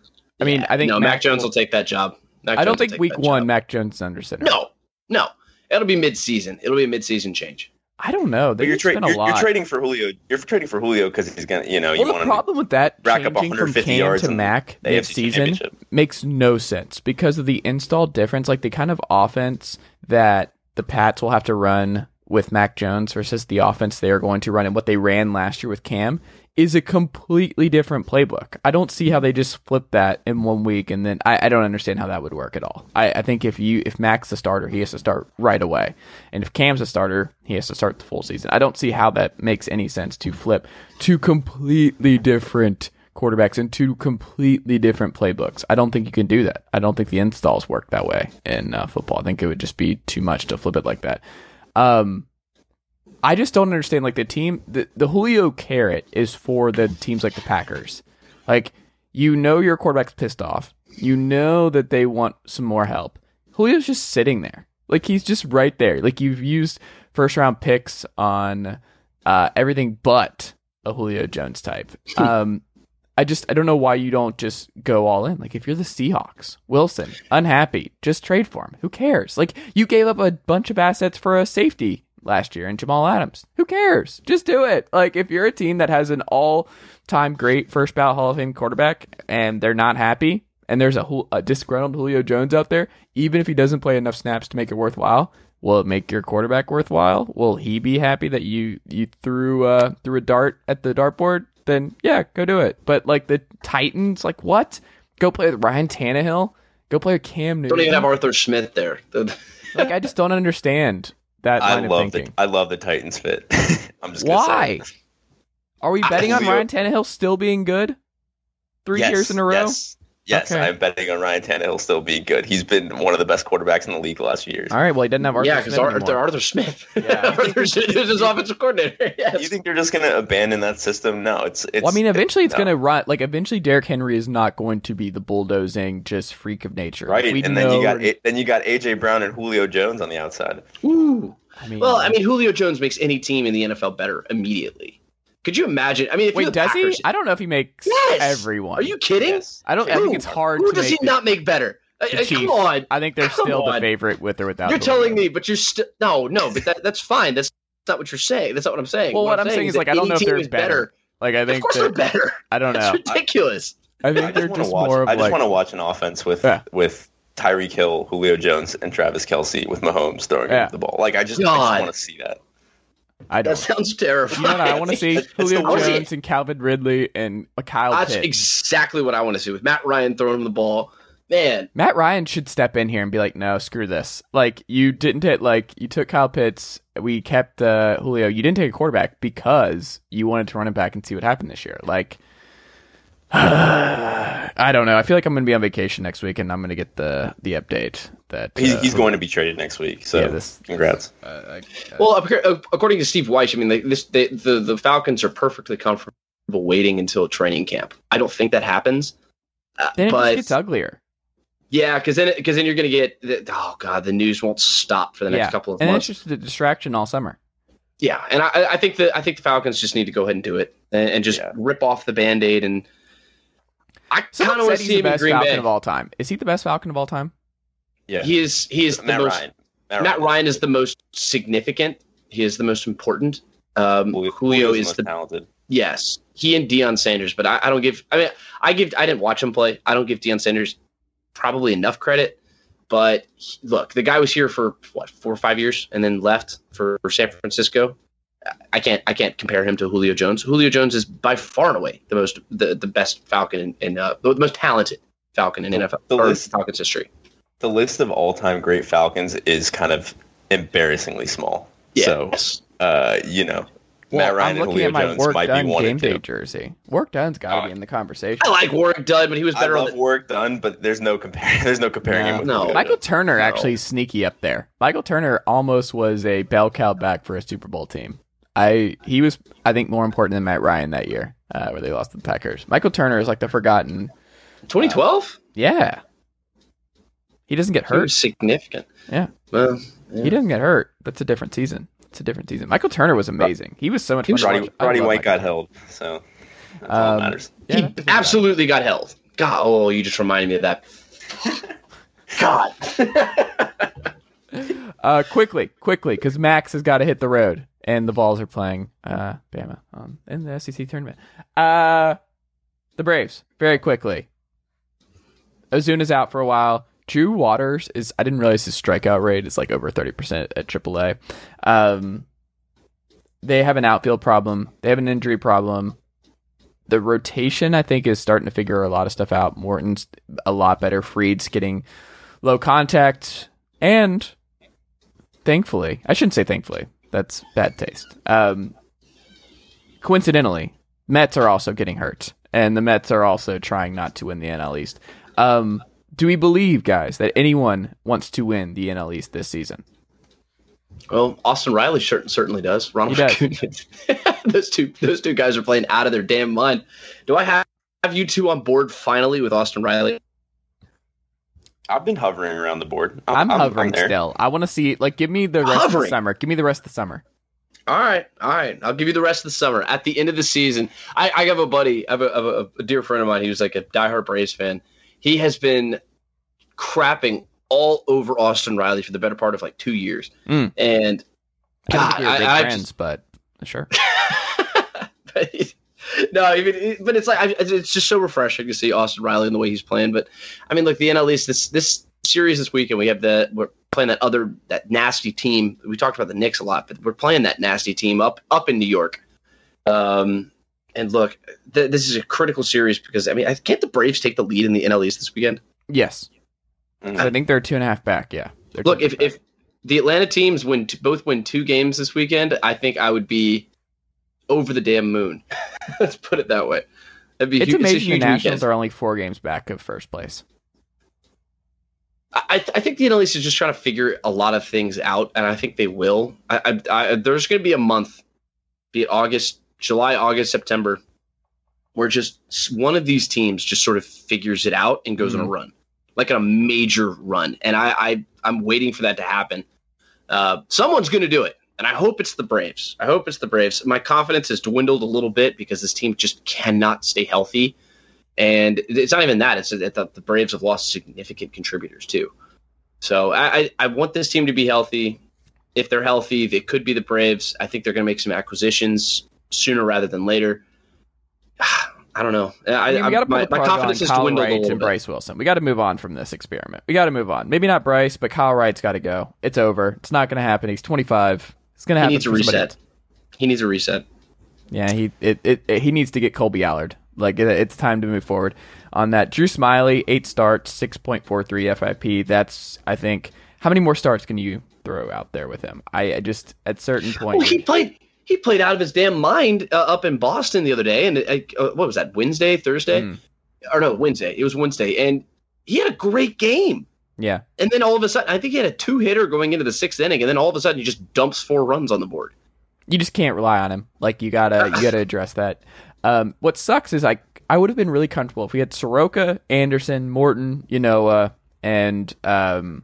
Speaker 2: I mean, I think
Speaker 4: no. Mac, Mac Jones will take that job.
Speaker 2: Mac I don't think Week One, job. Mac Jones is under center.
Speaker 4: No, no, it'll be mid season. It'll be a mid season change.
Speaker 2: I don't know.
Speaker 3: They you're, tra- you're, you're, trading for Julio. You're trading for Julio because he's gonna, you know,
Speaker 2: well,
Speaker 3: you
Speaker 2: the problem with that
Speaker 3: rack up 150
Speaker 2: from Cam
Speaker 3: yards
Speaker 2: to Mac mid season makes no sense because of the install difference. Like the kind of offense that the Pats will have to run with Mac Jones versus the offense they are going to run and what they ran last year with Cam is a completely different playbook. I don't see how they just flip that in one week and then I, I don't understand how that would work at all. I, I, think if you if Mac's the starter, he has to start right away. And if Cam's a starter, he has to start the full season. I don't see how that makes any sense to flip two completely different quarterbacks and two completely different playbooks. I don't think you can do that. I don't think the installs work that way in uh, football. I think it would just be too much to flip it like that. Um, I just don't understand. Like the team, the, the Julio carrot is for the teams like the Packers. Like you know your quarterback's pissed off. You know that they want some more help. Julio's just sitting there. Like he's just right there. Like you've used first round picks on uh, everything but a Julio Jones type. Um, I just I don't know why you don't just go all in. Like if you're the Seahawks, Wilson, unhappy, just trade for him. Who cares? Like you gave up a bunch of assets for a safety last year and Jamal Adams. Who cares? Just do it. Like if you're a team that has an all-time great first ballot Hall of Fame quarterback and they're not happy and there's a, a disgruntled Julio Jones out there, even if he doesn't play enough snaps to make it worthwhile, will it make your quarterback worthwhile? Will he be happy that you you threw uh threw a dart at the dartboard? Then yeah, go do it. But like the Titans, like what? Go play with Ryan Tannehill. Go play with Cam Newton.
Speaker 4: Don't even have Arthur Smith there.
Speaker 2: like I just don't understand that I
Speaker 3: love
Speaker 2: the
Speaker 3: I love the Titans fit. I'm just
Speaker 2: why. Are we betting on Ryan Tannehill still being good? Three
Speaker 3: yes,
Speaker 2: years in a row.
Speaker 3: Yes. Yes,
Speaker 2: Okay.
Speaker 3: I'm betting on Ryan Tannehill still being good. He's been one of the best quarterbacks in the league the last few years.
Speaker 2: All right. Well, he doesn't have Arthur
Speaker 4: yeah,
Speaker 2: Smith
Speaker 4: because Arthur,
Speaker 2: anymore.
Speaker 4: Arthur Smith.
Speaker 2: Yeah.
Speaker 4: Arthur Smith is his offensive coordinator. Yes.
Speaker 3: You think they're just going to abandon that system? No, it's. it's
Speaker 2: Well, I mean, eventually it's
Speaker 3: no.
Speaker 2: going to rot. Like, eventually, Derrick Henry is not going to be the bulldozing, just freak of nature.
Speaker 3: right,
Speaker 2: We
Speaker 3: and then you got then you got AJ Brown and Julio Jones on the outside.
Speaker 4: Ooh.
Speaker 2: I mean,
Speaker 4: Well, I mean, Julio Jones makes any team in the NFL better immediately. Could you imagine? I mean, if you're
Speaker 2: wait, does
Speaker 4: Packers,
Speaker 2: he? I don't know if he makes
Speaker 4: Yes!
Speaker 2: everyone.
Speaker 4: Are you kidding?
Speaker 3: Yes.
Speaker 2: I don't. I think it's hard.
Speaker 4: Who
Speaker 2: to
Speaker 4: does
Speaker 2: make
Speaker 4: he not make better?
Speaker 2: The
Speaker 4: come on.
Speaker 2: I think they're
Speaker 4: Come
Speaker 2: still the favorite with or without.
Speaker 4: You're telling me, but you're still no, no. But that, that's fine. That's not what you're saying. That's not what I'm saying.
Speaker 2: Well, what I'm saying is, like, I don't know if
Speaker 4: team
Speaker 2: they're
Speaker 4: is
Speaker 2: better. Like, I think
Speaker 4: Of
Speaker 2: think
Speaker 4: course,
Speaker 2: that,
Speaker 4: they're better.
Speaker 2: I don't know.
Speaker 4: That's ridiculous.
Speaker 2: I
Speaker 3: I
Speaker 2: think
Speaker 3: just
Speaker 2: they're
Speaker 3: want to
Speaker 2: just
Speaker 3: watch.
Speaker 2: more of
Speaker 3: I just
Speaker 2: like.
Speaker 3: want to watch an offense with
Speaker 2: Yeah.
Speaker 3: with Tyreek Hill, Julio Jones, and Travis Kelce with Mahomes throwing
Speaker 2: Yeah.
Speaker 3: the ball. Like I just, I just want to see that.
Speaker 2: I
Speaker 4: That
Speaker 2: don't.
Speaker 4: That sounds terrifying.
Speaker 2: You know what I want to see? Julio
Speaker 3: the worst.
Speaker 2: Jones and Calvin Ridley and Kyle
Speaker 4: That's
Speaker 2: Pitts.
Speaker 4: exactly what I want to see with Matt Ryan throwing him the ball. Man,
Speaker 2: Matt Ryan should step in here and be like, "No, screw this. Like you didn't hit. Like you took Kyle Pitts. We kept uh, Julio. You didn't take a quarterback because you wanted to run it back and see what happened this year. Like, I don't know. I feel like I'm going to be on vacation next week, and I'm going to get the the update that
Speaker 3: He's,
Speaker 2: uh,
Speaker 3: he's going to be traded next week. So
Speaker 2: Yeah, this-
Speaker 3: congrats.
Speaker 4: well, according to Steve Wyche, I mean, they, this they, the the Falcons are perfectly comfortable waiting until training camp. I don't think that happens. Uh,
Speaker 2: Then it
Speaker 4: but
Speaker 2: just gets uglier.
Speaker 4: yeah, because then because then you're going to get the, oh god, the news won't stop for the next
Speaker 2: yeah,
Speaker 4: couple of
Speaker 2: and
Speaker 4: months.
Speaker 2: it's just a distraction all summer.
Speaker 4: Yeah, and I, I think that I think the Falcons just need to go ahead and do it and, and just
Speaker 3: Yeah.
Speaker 4: rip off the band aid. And I kind of want to
Speaker 2: he's
Speaker 4: see
Speaker 2: the
Speaker 4: him in
Speaker 2: best
Speaker 4: Green
Speaker 2: Falcon
Speaker 4: Bay.
Speaker 2: of all time. Is he the best Falcon of all time?
Speaker 3: Yeah,
Speaker 4: He is he is the
Speaker 3: Matt
Speaker 4: most
Speaker 3: Ryan.
Speaker 4: Matt Ryan is the most significant. He is the most important. Um,
Speaker 3: Julio,
Speaker 4: Julio
Speaker 3: Julio's
Speaker 4: is
Speaker 3: most
Speaker 4: the
Speaker 3: talented.
Speaker 4: yes. He and Deion Sanders, but I, I don't give. I mean, I give. I didn't watch him play. I don't give Deion Sanders probably enough credit. But he- look, the guy was here for what four or five years and then left for, for San Francisco. I can't. I can't compare him to Julio Jones. Julio Jones is by far and away the most the, the best Falcon in, in uh, the most talented Falcon in NFL
Speaker 3: The list-
Speaker 4: Falcons history.
Speaker 3: The list of all-time great Falcons is kind of embarrassingly small. Yeah.
Speaker 4: So,
Speaker 3: uh, you know, Matt Ryan
Speaker 2: I'm
Speaker 3: and
Speaker 2: looking
Speaker 3: Julio
Speaker 2: at my
Speaker 3: Jones
Speaker 2: work
Speaker 3: might
Speaker 2: done
Speaker 3: be one
Speaker 2: game day jersey. Warrick Dunn's got to
Speaker 3: Uh,
Speaker 2: be in the conversation.
Speaker 4: I like Warrick Dunn, but he was
Speaker 3: I
Speaker 4: better on
Speaker 3: love
Speaker 4: the
Speaker 3: Warrick Dunn, but there's no compare. There's no comparing him with
Speaker 4: No.
Speaker 3: Julio
Speaker 2: Michael Turner
Speaker 4: No.
Speaker 2: actually sneaky up there. Michael Turner almost was a bell cow back for a Super Bowl team. I he was I think more important than Matt Ryan that year uh, where they lost to the Packers. Michael Turner is like the forgotten.
Speaker 4: 2012.
Speaker 2: Yeah, he doesn't get
Speaker 4: He was
Speaker 2: hurt.
Speaker 4: significant.
Speaker 2: Yeah.
Speaker 4: Well, yeah.
Speaker 2: He doesn't get hurt. That's a different season. It's a different season. Michael Turner was amazing. He was so much fun. to
Speaker 3: Roddy, Roddy White
Speaker 2: Michael
Speaker 3: got held, so that's all
Speaker 2: Um,
Speaker 3: that matters.
Speaker 2: Yeah,
Speaker 4: he
Speaker 2: that
Speaker 4: absolutely got held. God, oh, you just reminded me of that. God.
Speaker 2: Uh, quickly, quickly, because Max has got to hit the road, and the Balls are playing uh, Bama um, in the SEC tournament. Uh, the Braves, very quickly. Ozuna's out for a while. Drew Waters is. I didn't realize his strikeout rate is like over thirty percent at AAA. Um, they have an outfield problem. They have an injury problem. The rotation, I think, is starting to figure a lot of stuff out. Morton's a lot better. Fried's getting low contact, and thankfully, I shouldn't say thankfully. That's bad taste. Um, coincidentally, Mets are also getting hurt, and the Mets are also trying not to win the NL East. Um, do we believe, guys, that anyone wants to win the NL East this season?
Speaker 4: Well, Austin Riley cer- certainly does. Ronald
Speaker 2: does.
Speaker 4: Acuna. those two, those two guys are playing out of their damn mind. Do I have, have you two on board finally with Austin Riley?
Speaker 3: I've been hovering around the board.
Speaker 2: I'm, hovering
Speaker 3: there.
Speaker 2: still. I want to see, like, give me the rest of the summer. Give me the rest of the summer.
Speaker 4: All right, all right. I'll give you the rest of the summer. At the end of the season, I, I have a buddy, I have a, I have a, a dear friend of mine. He was like a diehard Braves fan. He has been crapping all over Austin Riley for the better part of like two years,
Speaker 2: Mm.
Speaker 4: and
Speaker 2: I don't
Speaker 4: God,
Speaker 2: think we were
Speaker 4: I-
Speaker 2: good
Speaker 4: I
Speaker 2: friends,
Speaker 4: just-
Speaker 2: but sure.
Speaker 4: but he- no, I mean, but it's like I, it's just so refreshing to see Austin Riley and the way he's playing. But I mean, look, the NL East this this series this weekend we have the we're playing that other that nasty team. We talked about the Knicks a lot, but we're playing that nasty team up up in New York. Um, and look, th- this is a critical series because I mean, I can't the Braves take the lead in the NL East this weekend?
Speaker 2: Yes.
Speaker 3: Mm.
Speaker 2: I think they're two and a half back. Yeah.
Speaker 4: Look, if
Speaker 2: half
Speaker 4: if the Atlanta teams win t- both win two games this weekend, I think I would be over the damn moon. Let's put it that way. That'd be
Speaker 2: It's
Speaker 4: hu- a
Speaker 2: amazing the
Speaker 4: huge
Speaker 2: Nationals
Speaker 4: weekend.
Speaker 2: are only four games back of first place.
Speaker 4: I, I think the NL East is just trying to figure a lot of things out, and I think they will. I, I, I, there's going to be a month, be it August, July, August, September, where just one of these teams just sort of figures it out and goes on a run, like on a major run. And I, I I'm waiting for that to happen. Uh, someone's going to do it, and I hope it's the Braves. I hope it's the Braves. My confidence has dwindled a little bit because this team just cannot stay healthy. And it's not even that; it's that the Braves have lost significant contributors too. So I, I, want this team to be healthy. If they're healthy, they could be the Braves. I think they're going to make some acquisitions sooner rather than later. I don't know. I,
Speaker 2: I mean, we got to
Speaker 4: my, my
Speaker 2: on
Speaker 4: confidence has
Speaker 2: Kyle
Speaker 4: dwindled a
Speaker 2: Wright
Speaker 4: little
Speaker 2: and
Speaker 4: bit.
Speaker 2: Bryce Wilson. We got to move on from this experiment. We got to move on. Maybe not Bryce, but Kyle Wright's got to go. It's over. It's not going to happen. He's 25. It's going to
Speaker 4: He needs a reset. He needs a reset.
Speaker 2: Yeah, he it, it, it- he needs to get Kolby Allard. Like it, it's time to move forward on that. Drew Smyly, eight starts, six point four three FIP. That's I think. How many more starts can you throw out there with him? I, I just at certain point.
Speaker 4: Oh, he played. He played out of his damn mind uh, up in Boston the other day, and uh, uh, what was that? Wednesday, Thursday,
Speaker 2: Mm.
Speaker 4: or no, Wednesday. It was Wednesday, and he had a great game.
Speaker 2: Yeah,
Speaker 4: And then all of a sudden, I think he had a two hitter going into the sixth inning, and then all of a sudden, he just dumps four runs on the board.
Speaker 2: you just can't rely on him. Like you gotta you gotta address that. Um, what sucks is I I would have been really comfortable if we had Soroka, Anderson, Morton, you know, uh, and um,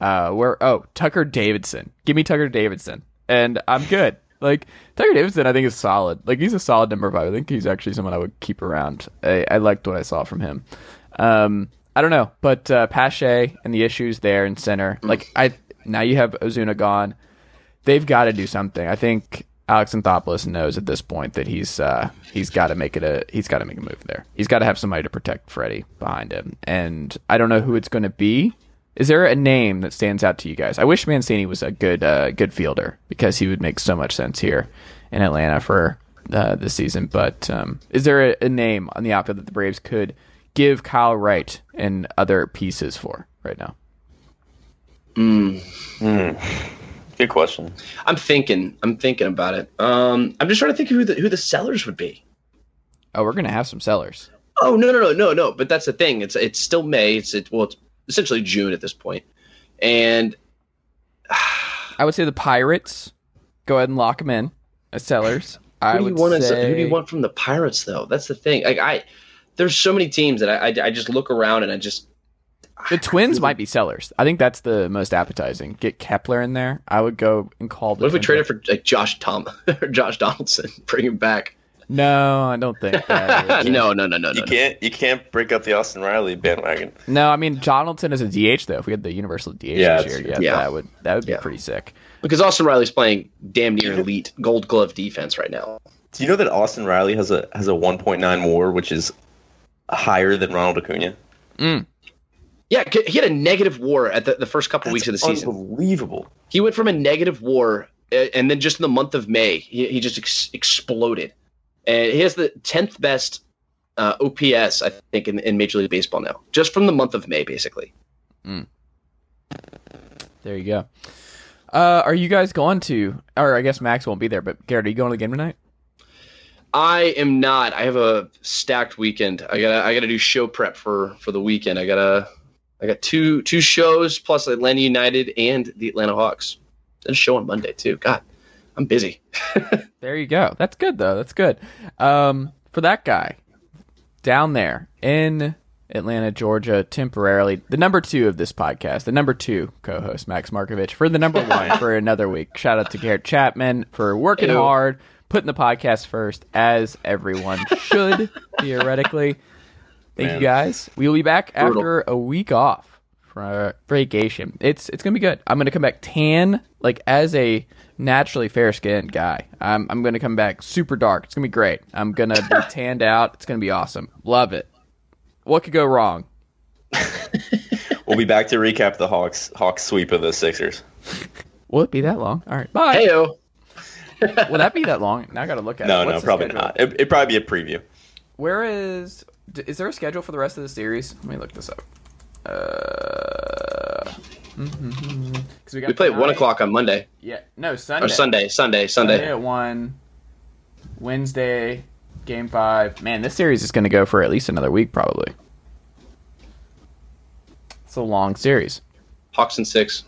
Speaker 2: uh, where oh Tucker Davidson. Give me Tucker Davidson, and I'm good. Like Tucker Davidson, I think is solid. Like he's a solid number five. I think he's actually someone I would keep around. I, I liked what I saw from him. Um, I don't know, but uh, Pache and the issues there in center. Like I now you have Ozuna gone they've got to do something. I think Alex Anthopoulos knows at this point that he's uh, he's got to make it a he's got to make a move there. He's got to have somebody to protect Freddie behind him, and I don't know who it's going to be. Is there a name that stands out to you guys? I wish Mancini was a good uh, good fielder because he would make so much sense here in Atlanta for uh, this season. But um, is there a, a name on the outfield that the Braves could give Kyle Wright and other pieces for right now?
Speaker 3: Good question.
Speaker 4: I'm thinking. I'm thinking about it. Um, I'm just trying to think who the who the sellers would be.
Speaker 2: Oh, we're gonna have some sellers.
Speaker 4: Oh no no no no no! But that's the thing. It's it's still May. It's it well it's essentially June at this point. point, and
Speaker 2: I would say the Pirates. Go ahead and lock them in as sellers. I
Speaker 4: who do you
Speaker 2: would
Speaker 4: want? as-
Speaker 2: say
Speaker 4: Who do you want from the Pirates though? That's the thing. Like I, there's so many teams that I I, I just look around and I just
Speaker 2: the ah, Twins might be sellers. I think that's the most appetizing. Get Kepler in there. I would go and call the.
Speaker 4: what if we
Speaker 2: Twins
Speaker 4: traded for like Josh Tom or Josh Donaldson, bring him back?
Speaker 2: No, I don't think that.
Speaker 4: no no no no no.
Speaker 3: You can't you can't break up the Austin Riley bandwagon.
Speaker 2: No, I mean Donaldson is a DH though. If we had the universal DH
Speaker 3: Yeah,
Speaker 2: this year, yeah.
Speaker 4: Yeah.
Speaker 2: that would that would be
Speaker 4: Yeah.
Speaker 2: pretty sick.
Speaker 4: because Austin Riley's playing damn near elite Gold Glove defense right now.
Speaker 3: Do you know that Austin Riley has a has a 1.9 WAR, which is higher than Ronald Acuna?
Speaker 4: Yeah, he had a negative WAR at the, the first couple weeks of the season.
Speaker 3: Unbelievable.
Speaker 4: He went from a negative WAR, uh, and then just in the month of May, he, he just ex- exploded. And he has the tenth best uh, OPS, I think, in, in Major League Baseball now, just from the month of May, basically.
Speaker 2: There you go. Uh, are you guys going to? Or I guess Max won't be there. But Garrett, are you going to the game tonight?
Speaker 4: I am not. I have a stacked weekend. I gotta I gotta do show prep for for the weekend. I gotta I got two two shows plus Atlanta United and the Atlanta Hawks. Then a show on Monday too. God, I'm busy.
Speaker 2: There you go. That's good though. That's good. Um, for that guy down there in Atlanta, Georgia, temporarily, the number two of this podcast, the number two co-host Max Marcovitch for the number one for another week. Shout out to Garrett Chapman for working
Speaker 4: Ew.
Speaker 2: hard, putting the podcast first, as everyone should theoretically. Thank you guys. We will be back
Speaker 4: Brutal.
Speaker 2: after a week off for vacation. It's it's gonna be good. I'm gonna come back tan, like as a naturally fair skinned guy. I'm I'm gonna come back super dark. It's gonna be great. I'm gonna be tanned out. It's gonna be awesome. Love it. What could go wrong?
Speaker 3: We'll be back to recap the Hawks Hawks sweep of the Sixers.
Speaker 2: Will it be that long? All right. Bye.
Speaker 4: Heyo.
Speaker 2: Will that be that long? Now I gotta look at
Speaker 3: No,
Speaker 2: it.
Speaker 3: no,
Speaker 2: What's the
Speaker 3: probably
Speaker 2: schedule?
Speaker 3: not. It, it'd probably be a preview.
Speaker 2: Where is? Is there a schedule for the rest of the series? Let me look this up. Uh, mm, mm, mm, because we, got
Speaker 4: We play at one o'clock on Monday
Speaker 2: Yeah, no Sunday.
Speaker 4: or Sunday. Sunday.
Speaker 2: Sunday
Speaker 4: Sunday.
Speaker 2: at one. Wednesday Game five. Man, this series is going to go for at least another week, probably. It's a long series.
Speaker 4: Hawks and six.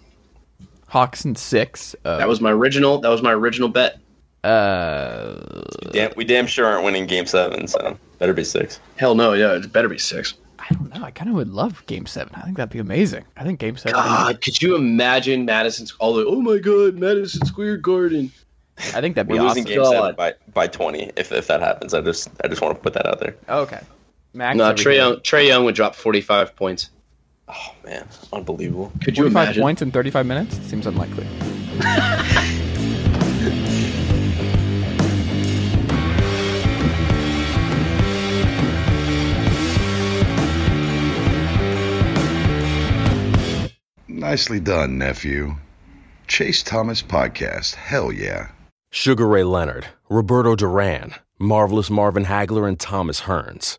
Speaker 2: Hawks and six. Uh,
Speaker 4: That was my original. That was my original bet.
Speaker 2: uh,
Speaker 3: Damn, we damn sure aren't winning Game Seven, so better be six.
Speaker 4: Hell no. Yeah, it better be six.
Speaker 2: I don't know. I kind of would love Game seven. I think that'd be amazing. I think Game seven.
Speaker 4: God, could you imagine Madison's all the? Oh my God, Madison Square Garden.
Speaker 2: I think that'd be
Speaker 3: We're losing
Speaker 2: awesome.
Speaker 3: Game
Speaker 4: God.
Speaker 3: Seven by, by twenty if, if that happens. I just I just want to put that out there.
Speaker 2: okay. Max.
Speaker 4: No. Trae Young. Trae Young would drop forty-five points.
Speaker 3: Oh man, unbelievable.
Speaker 4: Could you
Speaker 2: 45
Speaker 4: imagine?
Speaker 2: points in 35 minutes? Seems unlikely.
Speaker 6: Nicely done, nephew. Chase Thomas Podcast. Hell yeah.
Speaker 7: Sugar Ray Leonard, Roberto Duran, Marvelous Marvin Hagler, and Thomas Hearns.